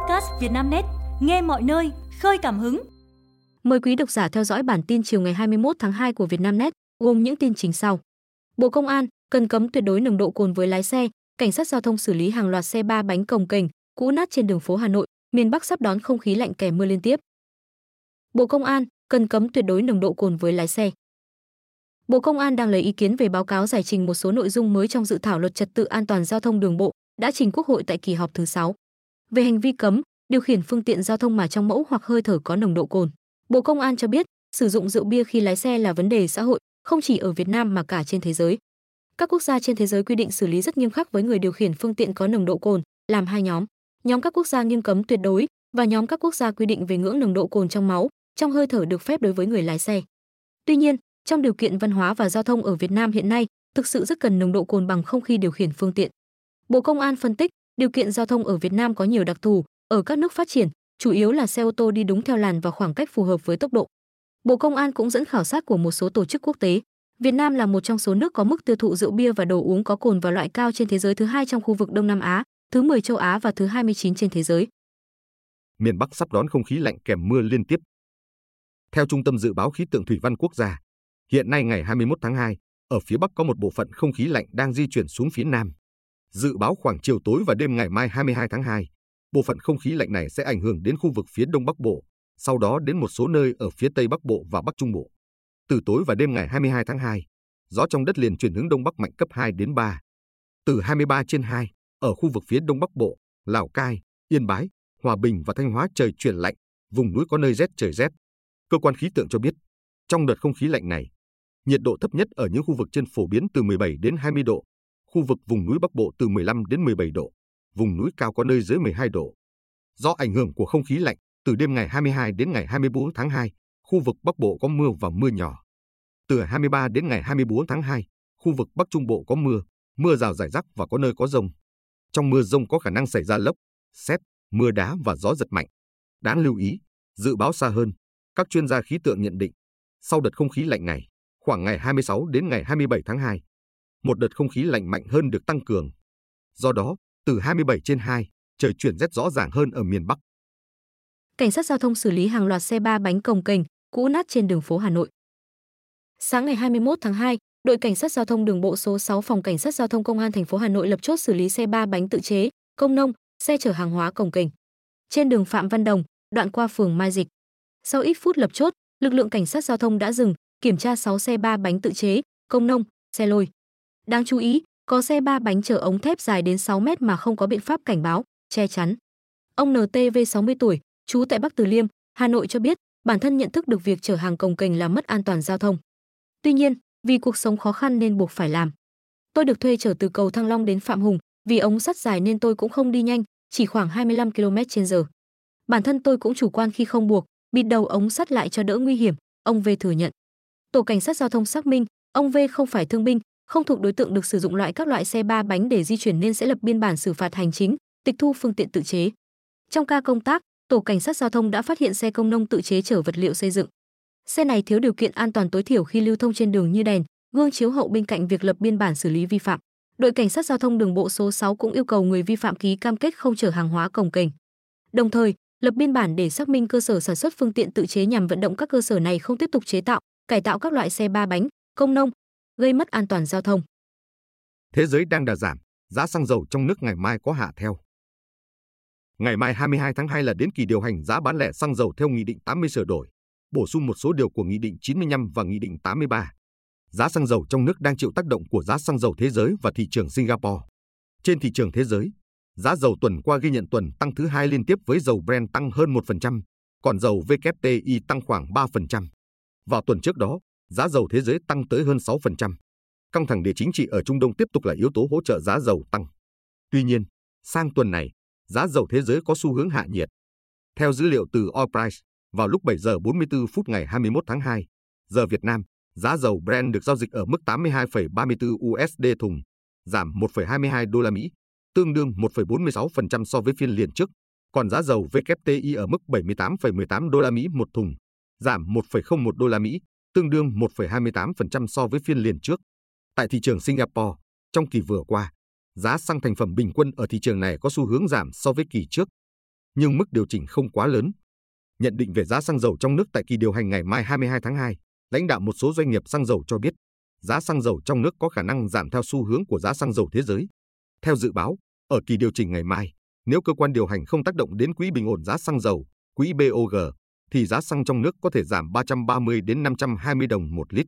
podcast Vietnamnet, nghe mọi nơi, khơi cảm hứng. Mời quý độc giả theo dõi bản tin chiều ngày 21 tháng 2 của Vietnamnet, gồm những tin chính sau. Bộ Công an cần cấm tuyệt đối nồng độ cồn với lái xe, cảnh sát giao thông xử lý hàng loạt xe ba bánh cồng kềnh, cũ nát trên đường phố Hà Nội, miền Bắc sắp đón không khí lạnh kèm mưa liên tiếp. Bộ Công an cần cấm tuyệt đối nồng độ cồn với lái xe. Bộ Công an đang lấy ý kiến về báo cáo giải trình một số nội dung mới trong dự thảo luật trật tự an toàn giao thông đường bộ đã trình Quốc hội tại kỳ họp thứ 6. Về hành vi cấm điều khiển phương tiện giao thông mà trong mẫu hoặc hơi thở có nồng độ cồn, Bộ Công an cho biết sử dụng rượu bia khi lái xe là vấn đề xã hội, không chỉ ở Việt Nam mà cả trên thế giới. Các quốc gia trên thế giới quy định xử lý rất nghiêm khắc với người điều khiển phương tiện có nồng độ cồn, làm hai nhóm. Nhóm các quốc gia nghiêm cấm tuyệt đối và nhóm các quốc gia quy định về ngưỡng nồng độ cồn trong máu, trong hơi thở được phép đối với người lái xe. Tuy nhiên, trong điều kiện văn hóa và giao thông ở Việt Nam hiện nay, thực sự rất cần nồng độ cồn bằng không khi điều khiển phương tiện. Bộ Công an phân tích, điều kiện giao thông ở Việt Nam có nhiều đặc thù, ở các nước phát triển, chủ yếu là xe ô tô đi đúng theo làn và khoảng cách phù hợp với tốc độ. Bộ Công an cũng dẫn khảo sát của một số tổ chức quốc tế. Việt Nam là một trong số nước có mức tiêu thụ rượu bia và đồ uống có cồn và loại cao trên thế giới thứ hai trong khu vực Đông Nam Á, thứ 10 châu Á và thứ 29 trên thế giới. Miền Bắc sắp đón không khí lạnh kèm mưa liên tiếp. Theo Trung tâm Dự báo Khí tượng Thủy văn Quốc gia, hiện nay ngày 21 tháng 2, ở phía Bắc có một bộ phận không khí lạnh đang di chuyển xuống phía Nam. Dự báo khoảng chiều tối và đêm ngày mai 22 tháng 2, bộ phận không khí lạnh này sẽ ảnh hưởng đến khu vực phía Đông Bắc Bộ, sau đó đến một số nơi ở phía Tây Bắc Bộ và Bắc Trung Bộ. Từ tối và đêm ngày 22 tháng 2, gió trong đất liền chuyển hướng Đông Bắc mạnh cấp 2 đến 3. Từ 23 trên 2, ở khu vực phía Đông Bắc Bộ, Lào Cai, Yên Bái, Hòa Bình và Thanh Hóa trời chuyển lạnh, vùng núi có nơi rét trời rét. Cơ quan khí tượng cho biết, trong đợt không khí lạnh này, nhiệt độ thấp nhất ở những khu vực trên phổ biến từ 17 đến 20 độ, khu vực vùng núi Bắc Bộ từ 15 đến 17 độ, vùng núi cao có nơi dưới 12 độ. Do ảnh hưởng của không khí lạnh, từ đêm ngày 22 đến ngày 24 tháng 2, khu vực Bắc Bộ có mưa và mưa nhỏ. Từ 23 đến ngày 24 tháng 2, khu vực Bắc Trung Bộ có mưa, mưa rào rải rác và có nơi có rông. Trong mưa rông có khả năng xảy ra lốc, xét, mưa đá và gió giật mạnh. Đáng lưu ý, dự báo xa hơn, các chuyên gia khí tượng nhận định, sau đợt không khí lạnh này, khoảng ngày 26 đến ngày 27 tháng 2, một đợt không khí lạnh mạnh hơn được tăng cường. Do đó, từ 27 trên 2, trời chuyển rét rõ ràng hơn ở miền Bắc. Cảnh sát giao thông xử lý hàng loạt xe ba bánh cồng kềnh, cũ nát trên đường phố Hà Nội. Sáng ngày 21 tháng 2, đội cảnh sát giao thông đường bộ số 6 phòng cảnh sát giao thông công an thành phố Hà Nội lập chốt xử lý xe ba bánh tự chế, công nông, xe chở hàng hóa cồng kềnh. Trên đường Phạm Văn Đồng, đoạn qua phường Mai Dịch. Sau ít phút lập chốt, lực lượng cảnh sát giao thông đã dừng, kiểm tra 6 xe ba bánh tự chế, công nông, xe lôi. Đáng chú ý, có xe ba bánh chở ống thép dài đến 6 mét mà không có biện pháp cảnh báo, che chắn. Ông NTV 60 tuổi, trú tại Bắc Từ Liêm, Hà Nội cho biết, bản thân nhận thức được việc chở hàng cồng kềnh là mất an toàn giao thông. Tuy nhiên, vì cuộc sống khó khăn nên buộc phải làm. Tôi được thuê chở từ cầu Thăng Long đến Phạm Hùng, vì ống sắt dài nên tôi cũng không đi nhanh, chỉ khoảng 25 km/h. Bản thân tôi cũng chủ quan khi không buộc, bịt đầu ống sắt lại cho đỡ nguy hiểm, ông V thừa nhận. Tổ cảnh sát giao thông xác minh, ông V không phải thương binh, không thuộc đối tượng được sử dụng loại các loại xe ba bánh để di chuyển nên sẽ lập biên bản xử phạt hành chính, tịch thu phương tiện tự chế. Trong ca công tác, tổ cảnh sát giao thông đã phát hiện xe công nông tự chế chở vật liệu xây dựng. Xe này thiếu điều kiện an toàn tối thiểu khi lưu thông trên đường như đèn, gương chiếu hậu bên cạnh việc lập biên bản xử lý vi phạm. Đội cảnh sát giao thông đường bộ số 6 cũng yêu cầu người vi phạm ký cam kết không chở hàng hóa cồng kềnh. Đồng thời, lập biên bản để xác minh cơ sở sản xuất phương tiện tự chế nhằm vận động các cơ sở này không tiếp tục chế tạo, cải tạo các loại xe ba bánh, công nông, gây mất an toàn giao thông. Thế giới đang đà giảm, giá xăng dầu trong nước ngày mai có hạ theo. Ngày mai 22 tháng 2 là đến kỳ điều hành giá bán lẻ xăng dầu theo Nghị định 80 sửa đổi, bổ sung một số điều của Nghị định 95 và Nghị định 83. Giá xăng dầu trong nước đang chịu tác động của giá xăng dầu thế giới và thị trường Singapore. Trên thị trường thế giới, giá dầu tuần qua ghi nhận tuần tăng thứ hai liên tiếp với dầu Brent tăng hơn 1%, còn dầu WTI tăng khoảng 3%. Vào tuần trước đó, giá dầu thế giới tăng tới hơn 6%. Căng thẳng địa chính trị ở Trung Đông tiếp tục là yếu tố hỗ trợ giá dầu tăng. Tuy nhiên, sang tuần này, giá dầu thế giới có xu hướng hạ nhiệt. Theo dữ liệu từ Oil Price, vào lúc 7 giờ 44 phút ngày 21 tháng 2, giờ Việt Nam, giá dầu Brent được giao dịch ở mức 82,34 USD thùng, giảm 1,22 đô la Mỹ, tương đương 1,46% so với phiên liền trước. Còn giá dầu WTI ở mức 78,18 đô la Mỹ một thùng, giảm 1,01 đô la Mỹ, tương đương 1,28% so với phiên liền trước. Tại thị trường Singapore, trong kỳ vừa qua, giá xăng thành phẩm bình quân ở thị trường này có xu hướng giảm so với kỳ trước. nhưng mức điều chỉnh không quá lớn. Nhận định về giá xăng dầu trong nước tại kỳ điều hành ngày mai 22 tháng 2, lãnh đạo một số doanh nghiệp xăng dầu cho biết, giá xăng dầu trong nước có khả năng giảm theo xu hướng của giá xăng dầu thế giới. Theo dự báo, ở kỳ điều chỉnh ngày mai, nếu cơ quan điều hành không tác động đến quỹ bình ổn giá xăng dầu, quỹ BOG, thì giá xăng trong nước có thể giảm 330 đến 520 đồng một lít.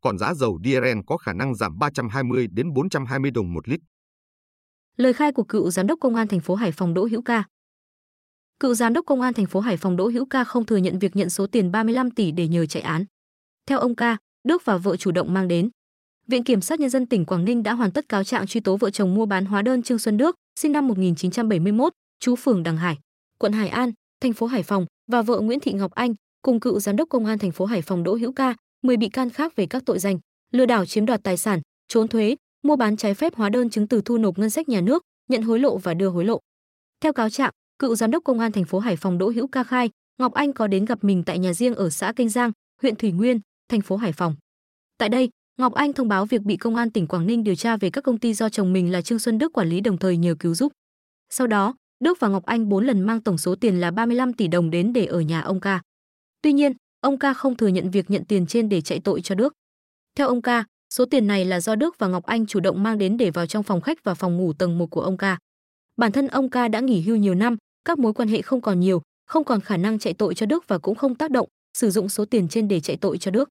Còn giá dầu diesel có khả năng giảm 320 đến 420 đồng một lít. Lời khai của cựu giám đốc công an thành phố Hải Phòng Đỗ Hữu Ca. Cựu giám đốc công an thành phố Hải Phòng Đỗ Hữu Ca không thừa nhận việc nhận số tiền 35 tỷ để nhờ chạy án. Theo ông Ca, Đức và vợ chủ động mang đến. Viện Kiểm sát Nhân dân tỉnh Quảng Ninh đã hoàn tất cáo trạng truy tố vợ chồng mua bán hóa đơn Trương Xuân Đức, sinh năm 1971, chú phường Đằng Hải, quận Hải An, thành phố Hải Phòng và vợ Nguyễn Thị Ngọc Anh, cùng cựu giám đốc công an thành phố Hải Phòng Đỗ Hữu Ca, 10 bị can khác về các tội danh lừa đảo chiếm đoạt tài sản, trốn thuế, mua bán trái phép hóa đơn chứng từ thu nộp ngân sách nhà nước, nhận hối lộ và đưa hối lộ. Theo cáo trạng, cựu giám đốc công an thành phố Hải Phòng Đỗ Hữu Ca khai, Ngọc Anh có đến gặp mình tại nhà riêng ở xã Kênh Giang, huyện Thủy Nguyên, thành phố Hải Phòng. Tại đây, Ngọc Anh thông báo việc bị công an tỉnh Quảng Ninh điều tra về các công ty do chồng mình là Trương Xuân Đức quản lý đồng thời nhờ cứu giúp. Sau đó, Đức và Ngọc Anh 4 lần mang tổng số tiền là 35 tỷ đồng đến để ở nhà ông ca. Tuy nhiên, ông ca không thừa nhận việc nhận tiền trên để chạy tội cho Đức. Theo ông ca, số tiền này là do Đức và Ngọc Anh chủ động mang đến để vào trong phòng khách và phòng ngủ tầng 1 của ông ca. Bản thân ông ca đã nghỉ hưu nhiều năm, các mối quan hệ không còn nhiều, không còn khả năng chạy tội cho Đức và cũng không tác động, sử dụng số tiền trên để chạy tội cho Đức.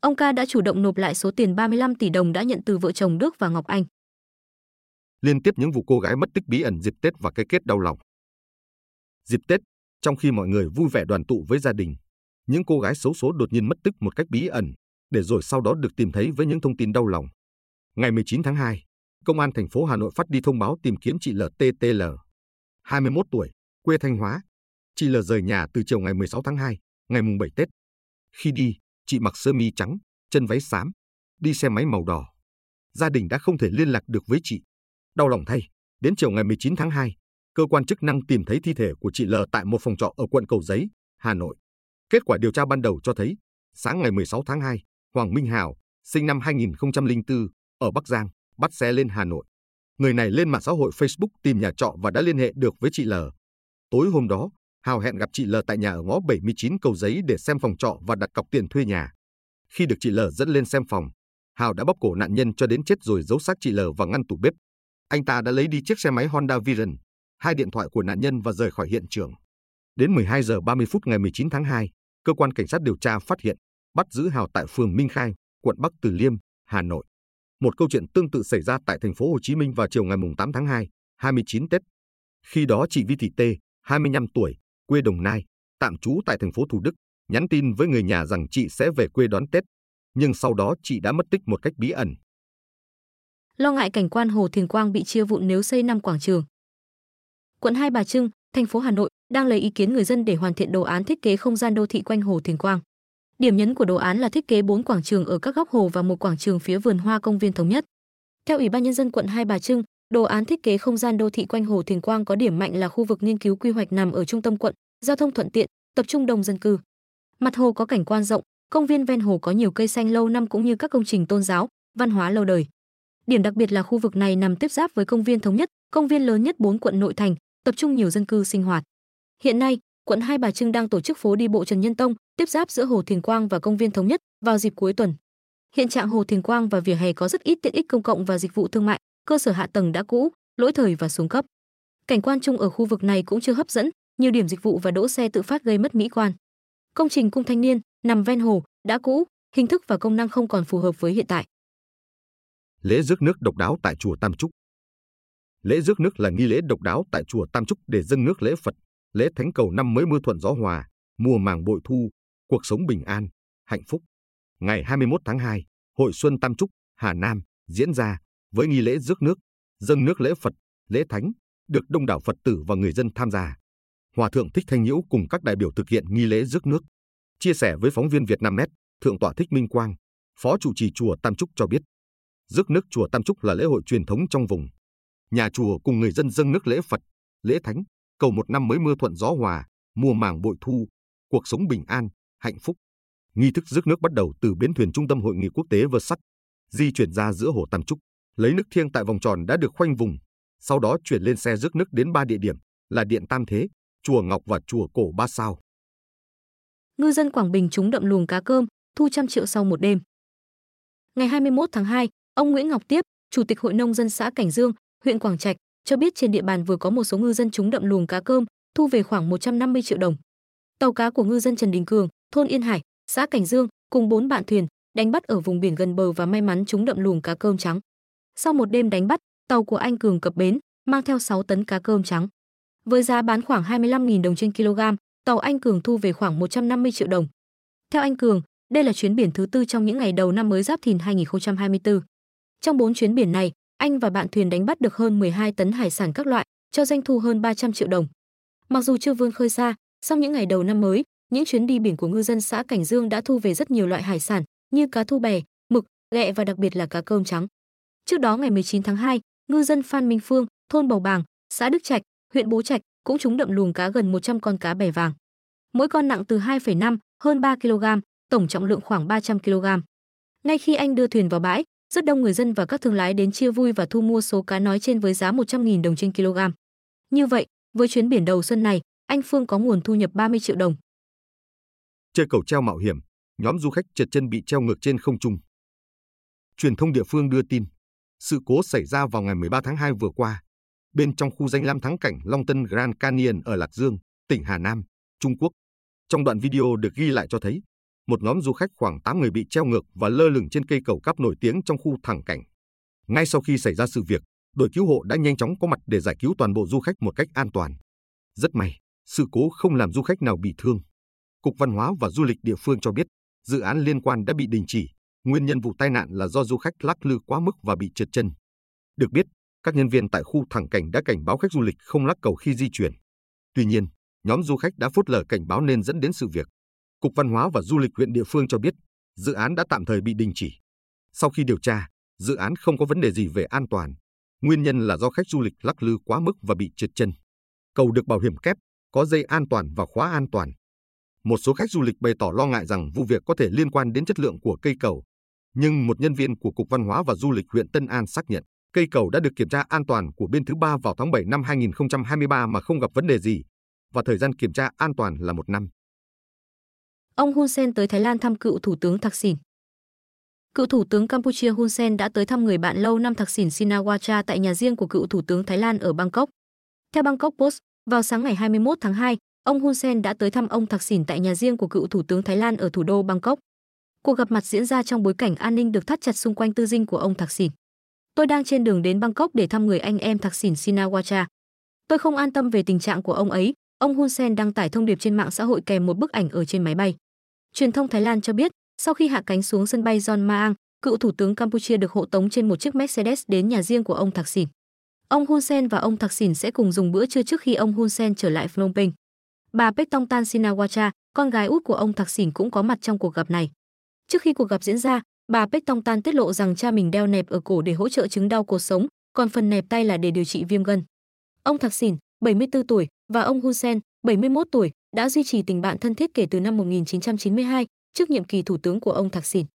Ông ca đã chủ động nộp lại số tiền 35 tỷ đồng đã nhận từ vợ chồng Đức và Ngọc Anh. Liên tiếp những vụ cô gái mất tích bí ẩn dịp Tết và cái kết đau lòng. Dịp Tết, trong khi mọi người vui vẻ đoàn tụ với gia đình, những cô gái xấu số đột nhiên mất tích một cách bí ẩn, để rồi sau đó được tìm thấy với những thông tin đau lòng. Ngày 19 tháng 2, Công an thành phố Hà Nội phát đi thông báo tìm kiếm chị LTTL, 21 tuổi, quê Thanh Hóa. Chị L rời nhà từ chiều ngày 16 tháng 2, ngày mùng 7 Tết. Khi đi, chị mặc sơ mi trắng, chân váy xám, đi xe máy màu đỏ. Gia đình đã không thể liên lạc được với chị. Đau lòng thay, đến chiều ngày 19 tháng 2, cơ quan chức năng tìm thấy thi thể của chị L tại một phòng trọ ở quận Cầu Giấy, Hà Nội. Kết quả điều tra ban đầu cho thấy, sáng ngày 16 tháng 2, Hoàng Minh Hào, sinh năm 2004, ở Bắc Giang, bắt xe lên Hà Nội. Người này lên mạng xã hội Facebook tìm nhà trọ và đã liên hệ được với chị L. Tối hôm đó, Hào hẹn gặp chị L tại nhà ở ngõ 79 Cầu Giấy để xem phòng trọ và đặt cọc tiền thuê nhà. Khi được chị L dẫn lên xem phòng, Hào đã bóp cổ nạn nhân cho đến chết rồi giấu xác chị L vào ngăn tủ bếp. Anh ta đã lấy đi chiếc xe máy Honda Vision, hai điện thoại của nạn nhân và rời khỏi hiện trường. Đến 12 giờ 30 phút ngày 19 tháng 2, cơ quan cảnh sát điều tra phát hiện, bắt giữ Hào tại phường Minh Khai, quận Bắc Từ Liêm, Hà Nội. Một câu chuyện tương tự xảy ra tại thành phố Hồ Chí Minh vào chiều ngày 8 tháng 2, 29 Tết. Khi đó chị Vi Thị Tê, 25 tuổi, quê Đồng Nai, tạm trú tại thành phố Thủ Đức, nhắn tin với người nhà rằng chị sẽ về quê đón Tết, nhưng sau đó chị đã mất tích một cách bí ẩn. Lo ngại cảnh quan Hồ Thiền Quang bị chia vụn nếu xây 5 quảng trường. Quận Hai Bà Trưng, thành phố Hà Nội đang lấy ý kiến người dân để hoàn thiện đồ án thiết kế không gian đô thị quanh Hồ Thiền Quang. Điểm nhấn của đồ án là thiết kế 4 quảng trường ở các góc hồ và một quảng trường phía vườn hoa công viên thống nhất. Theo Ủy ban nhân dân quận Hai Bà Trưng, đồ án thiết kế không gian đô thị quanh Hồ Thiền Quang có điểm mạnh là khu vực nghiên cứu quy hoạch nằm ở trung tâm quận, giao thông thuận tiện, tập trung đông dân cư. Mặt hồ có cảnh quan rộng, công viên ven hồ có nhiều cây xanh lâu năm cũng như các công trình tôn giáo, văn hóa lâu đời. Điểm đặc biệt là khu vực này nằm tiếp giáp với công viên thống nhất, công viên lớn nhất 4 quận nội thành, tập trung nhiều dân cư sinh hoạt. Hiện nay, quận Hai Bà Trưng đang tổ chức phố đi bộ Trần Nhân Tông, tiếp giáp giữa Hồ Thiền Quang và công viên thống nhất vào dịp cuối tuần. Hiện trạng Hồ Thiền Quang và vỉa hè có rất ít tiện ích công cộng và dịch vụ thương mại, cơ sở hạ tầng đã cũ, lỗi thời và xuống cấp. Cảnh quan chung ở khu vực này cũng chưa hấp dẫn, nhiều điểm dịch vụ và đỗ xe tự phát gây mất mỹ quan. Công trình cung thanh niên nằm ven hồ, đã cũ, hình thức và công năng không còn phù hợp với hiện tại. Lễ rước nước độc đáo tại chùa Tam Trúc. Lễ rước nước là nghi lễ độc đáo tại chùa Tam Trúc để dâng nước lễ Phật, lễ thánh cầu năm mới mưa thuận gió hòa, mùa màng bội thu, cuộc sống bình an, hạnh phúc. Ngày 21 tháng 2, Hội Xuân Tam Trúc, Hà Nam diễn ra với nghi lễ rước nước, dâng nước lễ Phật, lễ thánh, được đông đảo Phật tử và người dân tham gia. Hòa thượng Thích Thanh Nhiễu cùng các đại biểu thực hiện nghi lễ rước nước. Chia sẻ với phóng viên Việt Nam Net, Thượng tọa Thích Minh Quang, Phó chủ trì chùa Tam Trúc cho biết, rước nước chùa Tam Trúc là lễ hội truyền thống trong vùng. Nhà chùa cùng người dân dâng nước lễ Phật, lễ Thánh, cầu một năm mới mưa thuận gió hòa, mùa màng bội thu, cuộc sống bình an, hạnh phúc. Nghi thức rước nước bắt đầu từ bến thuyền trung tâm hội nghị quốc tế Vơ Sắt, di chuyển ra giữa hồ Tam Trúc, lấy nước thiêng tại vòng tròn đã được khoanh vùng, sau đó chuyển lên xe rước nước đến ba địa điểm là điện Tam Thế, chùa Ngọc và chùa Cổ Ba Sao. Ngư dân Quảng Bình trúng đậm luồng cá cơm, thu trăm triệu sau một đêm. Ngày 21 tháng 2, ông Nguyễn Ngọc Tiếp, Chủ tịch Hội nông dân xã Cảnh Dương, huyện Quảng Trạch, cho biết trên địa bàn vừa có một số ngư dân trúng đậm luồng cá cơm, thu về khoảng 150 triệu đồng. Tàu cá của ngư dân Trần Đình Cường, thôn Yên Hải, xã Cảnh Dương, cùng bốn bạn thuyền đánh bắt ở vùng biển gần bờ và may mắn trúng đậm luồng cá cơm trắng. Sau một đêm đánh bắt, tàu của anh Cường cập bến, mang theo 6 tấn cá cơm trắng. Với giá bán khoảng 25.000 đồng trên kg, tàu anh Cường thu về khoảng 150 triệu đồng. Theo anh Cường, đây là chuyến biển thứ tư trong những ngày đầu năm mới Giáp Thìn 2024. Trong 4 chuyến biển này, anh và bạn thuyền đánh bắt được hơn 12 tấn hải sản các loại, cho doanh thu hơn 300 triệu đồng. Mặc dù chưa vươn khơi xa, song những ngày đầu năm mới, những chuyến đi biển của ngư dân xã Cảnh Dương đã thu về rất nhiều loại hải sản như cá thu bè, mực, ghẹ và đặc biệt là cá cơm trắng. Trước đó ngày 19 tháng 2, ngư dân Phan Minh Phương, thôn Bầu Bàng, xã Đức Trạch, huyện Bố Trạch cũng trúng đậm luồng cá gần 100 con cá bè vàng. Mỗi con nặng từ 2,5 hơn 3 kg, tổng trọng lượng khoảng 300 kg. Ngay khi anh đưa thuyền vào bãi, rất đông người dân và các thương lái đến chia vui và thu mua số cá nói trên với giá 100.000 đồng trên kg. Như vậy, với chuyến biển đầu xuân này, anh Phương có nguồn thu nhập 30 triệu đồng. Chơi cầu treo mạo hiểm, nhóm du khách trượt chân bị treo ngược trên không trung. Truyền thông địa phương đưa tin, sự cố xảy ra vào ngày 13 tháng 2 vừa qua, bên trong khu danh lam thắng cảnh Long Tân Grand Canyon ở Lạc Dương, tỉnh Hà Nam, Trung Quốc. Trong đoạn video được ghi lại cho thấy, một nhóm du khách khoảng 8 người bị treo ngược và lơ lửng trên cây cầu cáp nổi tiếng trong khu thẳng cảnh. Ngay sau khi xảy ra sự việc, đội cứu hộ đã nhanh chóng có mặt để giải cứu toàn bộ du khách một cách an toàn. Rất may, sự cố không làm du khách nào bị thương. Cục Văn hóa và Du lịch địa phương cho biết, dự án liên quan đã bị đình chỉ. Nguyên nhân vụ tai nạn là do du khách lắc lư quá mức và bị trượt chân. Được biết, các nhân viên tại khu thẳng cảnh đã cảnh báo khách du lịch không lắc cầu khi di chuyển. Tuy nhiên, nhóm du khách đã phớt lờ cảnh báo nên dẫn đến sự việc. Cục Văn hóa và Du lịch huyện địa phương cho biết, dự án đã tạm thời bị đình chỉ. Sau khi điều tra, dự án không có vấn đề gì về an toàn. Nguyên nhân là do khách du lịch lắc lư quá mức và bị trượt chân. Cầu được bảo hiểm kép, có dây an toàn và khóa an toàn. Một số khách du lịch bày tỏ lo ngại rằng vụ việc có thể liên quan đến chất lượng của cây cầu. Nhưng một nhân viên của Cục Văn hóa và Du lịch huyện Tân An xác nhận, cây cầu đã được kiểm tra an toàn của bên thứ ba vào tháng 7 năm 2023 mà không gặp vấn đề gì, và thời gian kiểm tra an toàn là một năm. Ông Hun Sen tới Thái Lan thăm cựu Thủ tướng Thaksin. Cựu Thủ tướng Campuchia Hun Sen đã tới thăm người bạn lâu năm Thaksin Shinawatra tại nhà riêng của cựu Thủ tướng Thái Lan ở Bangkok. Theo Bangkok Post, vào sáng ngày 21 tháng 2, ông Hun Sen đã tới thăm ông Thaksin tại nhà riêng của cựu Thủ tướng Thái Lan ở thủ đô Bangkok. Cuộc gặp mặt diễn ra trong bối cảnh an ninh được thắt chặt xung quanh tư dinh của ông Thaksin. Tôi đang trên đường đến Bangkok để thăm người anh em Thaksin Shinawatra. Tôi không an tâm về tình trạng của ông ấy, ông Hun Sen đăng tải thông điệp trên mạng xã hội kèm một bức ảnh ở trên máy bay. Truyền thông Thái Lan cho biết, sau khi hạ cánh xuống sân bay John Maang, cựu thủ tướng Campuchia được hộ tống trên một chiếc Mercedes đến nhà riêng của ông Thaksin. Ông Hun Sen và ông Thaksin sẽ cùng dùng bữa trưa trước khi ông Hun Sen trở lại Phnom Penh. Bà Pektongtan Sinawacha, con gái út của ông Thaksin cũng có mặt trong cuộc gặp này. Trước khi cuộc gặp diễn ra, bà Pektongtan tiết lộ rằng cha mình đeo nẹp ở cổ để hỗ trợ chứng đau cuộc sống, còn phần nẹp tay là để điều trị viêm gân. Ông Thaksin, 74 tuổi, và ông Hun Sen, 71 tuổi, đã duy trì tình bạn thân thiết kể từ năm 1992, trước nhiệm kỳ thủ tướng của ông Thaksin.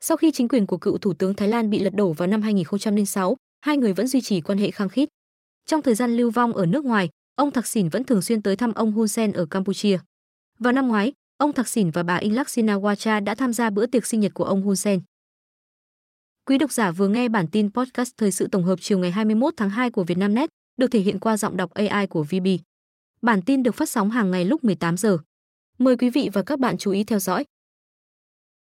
Sau khi chính quyền của cựu thủ tướng Thái Lan bị lật đổ vào năm 2006, hai người vẫn duy trì quan hệ khăng khít. Trong thời gian lưu vong ở nước ngoài, ông Thaksin vẫn thường xuyên tới thăm ông Hun Sen ở Campuchia. Vào năm ngoái, ông Thaksin và bà Inlak Sinawacha đã tham gia bữa tiệc sinh nhật của ông Hun Sen. Quý độc giả vừa nghe bản tin podcast thời sự tổng hợp chiều ngày 21 tháng 2 của Vietnamnet, được thể hiện qua giọng đọc AI của VB. Bản tin được phát sóng hàng ngày lúc 18 giờ. Mời quý vị và các bạn chú ý theo dõi.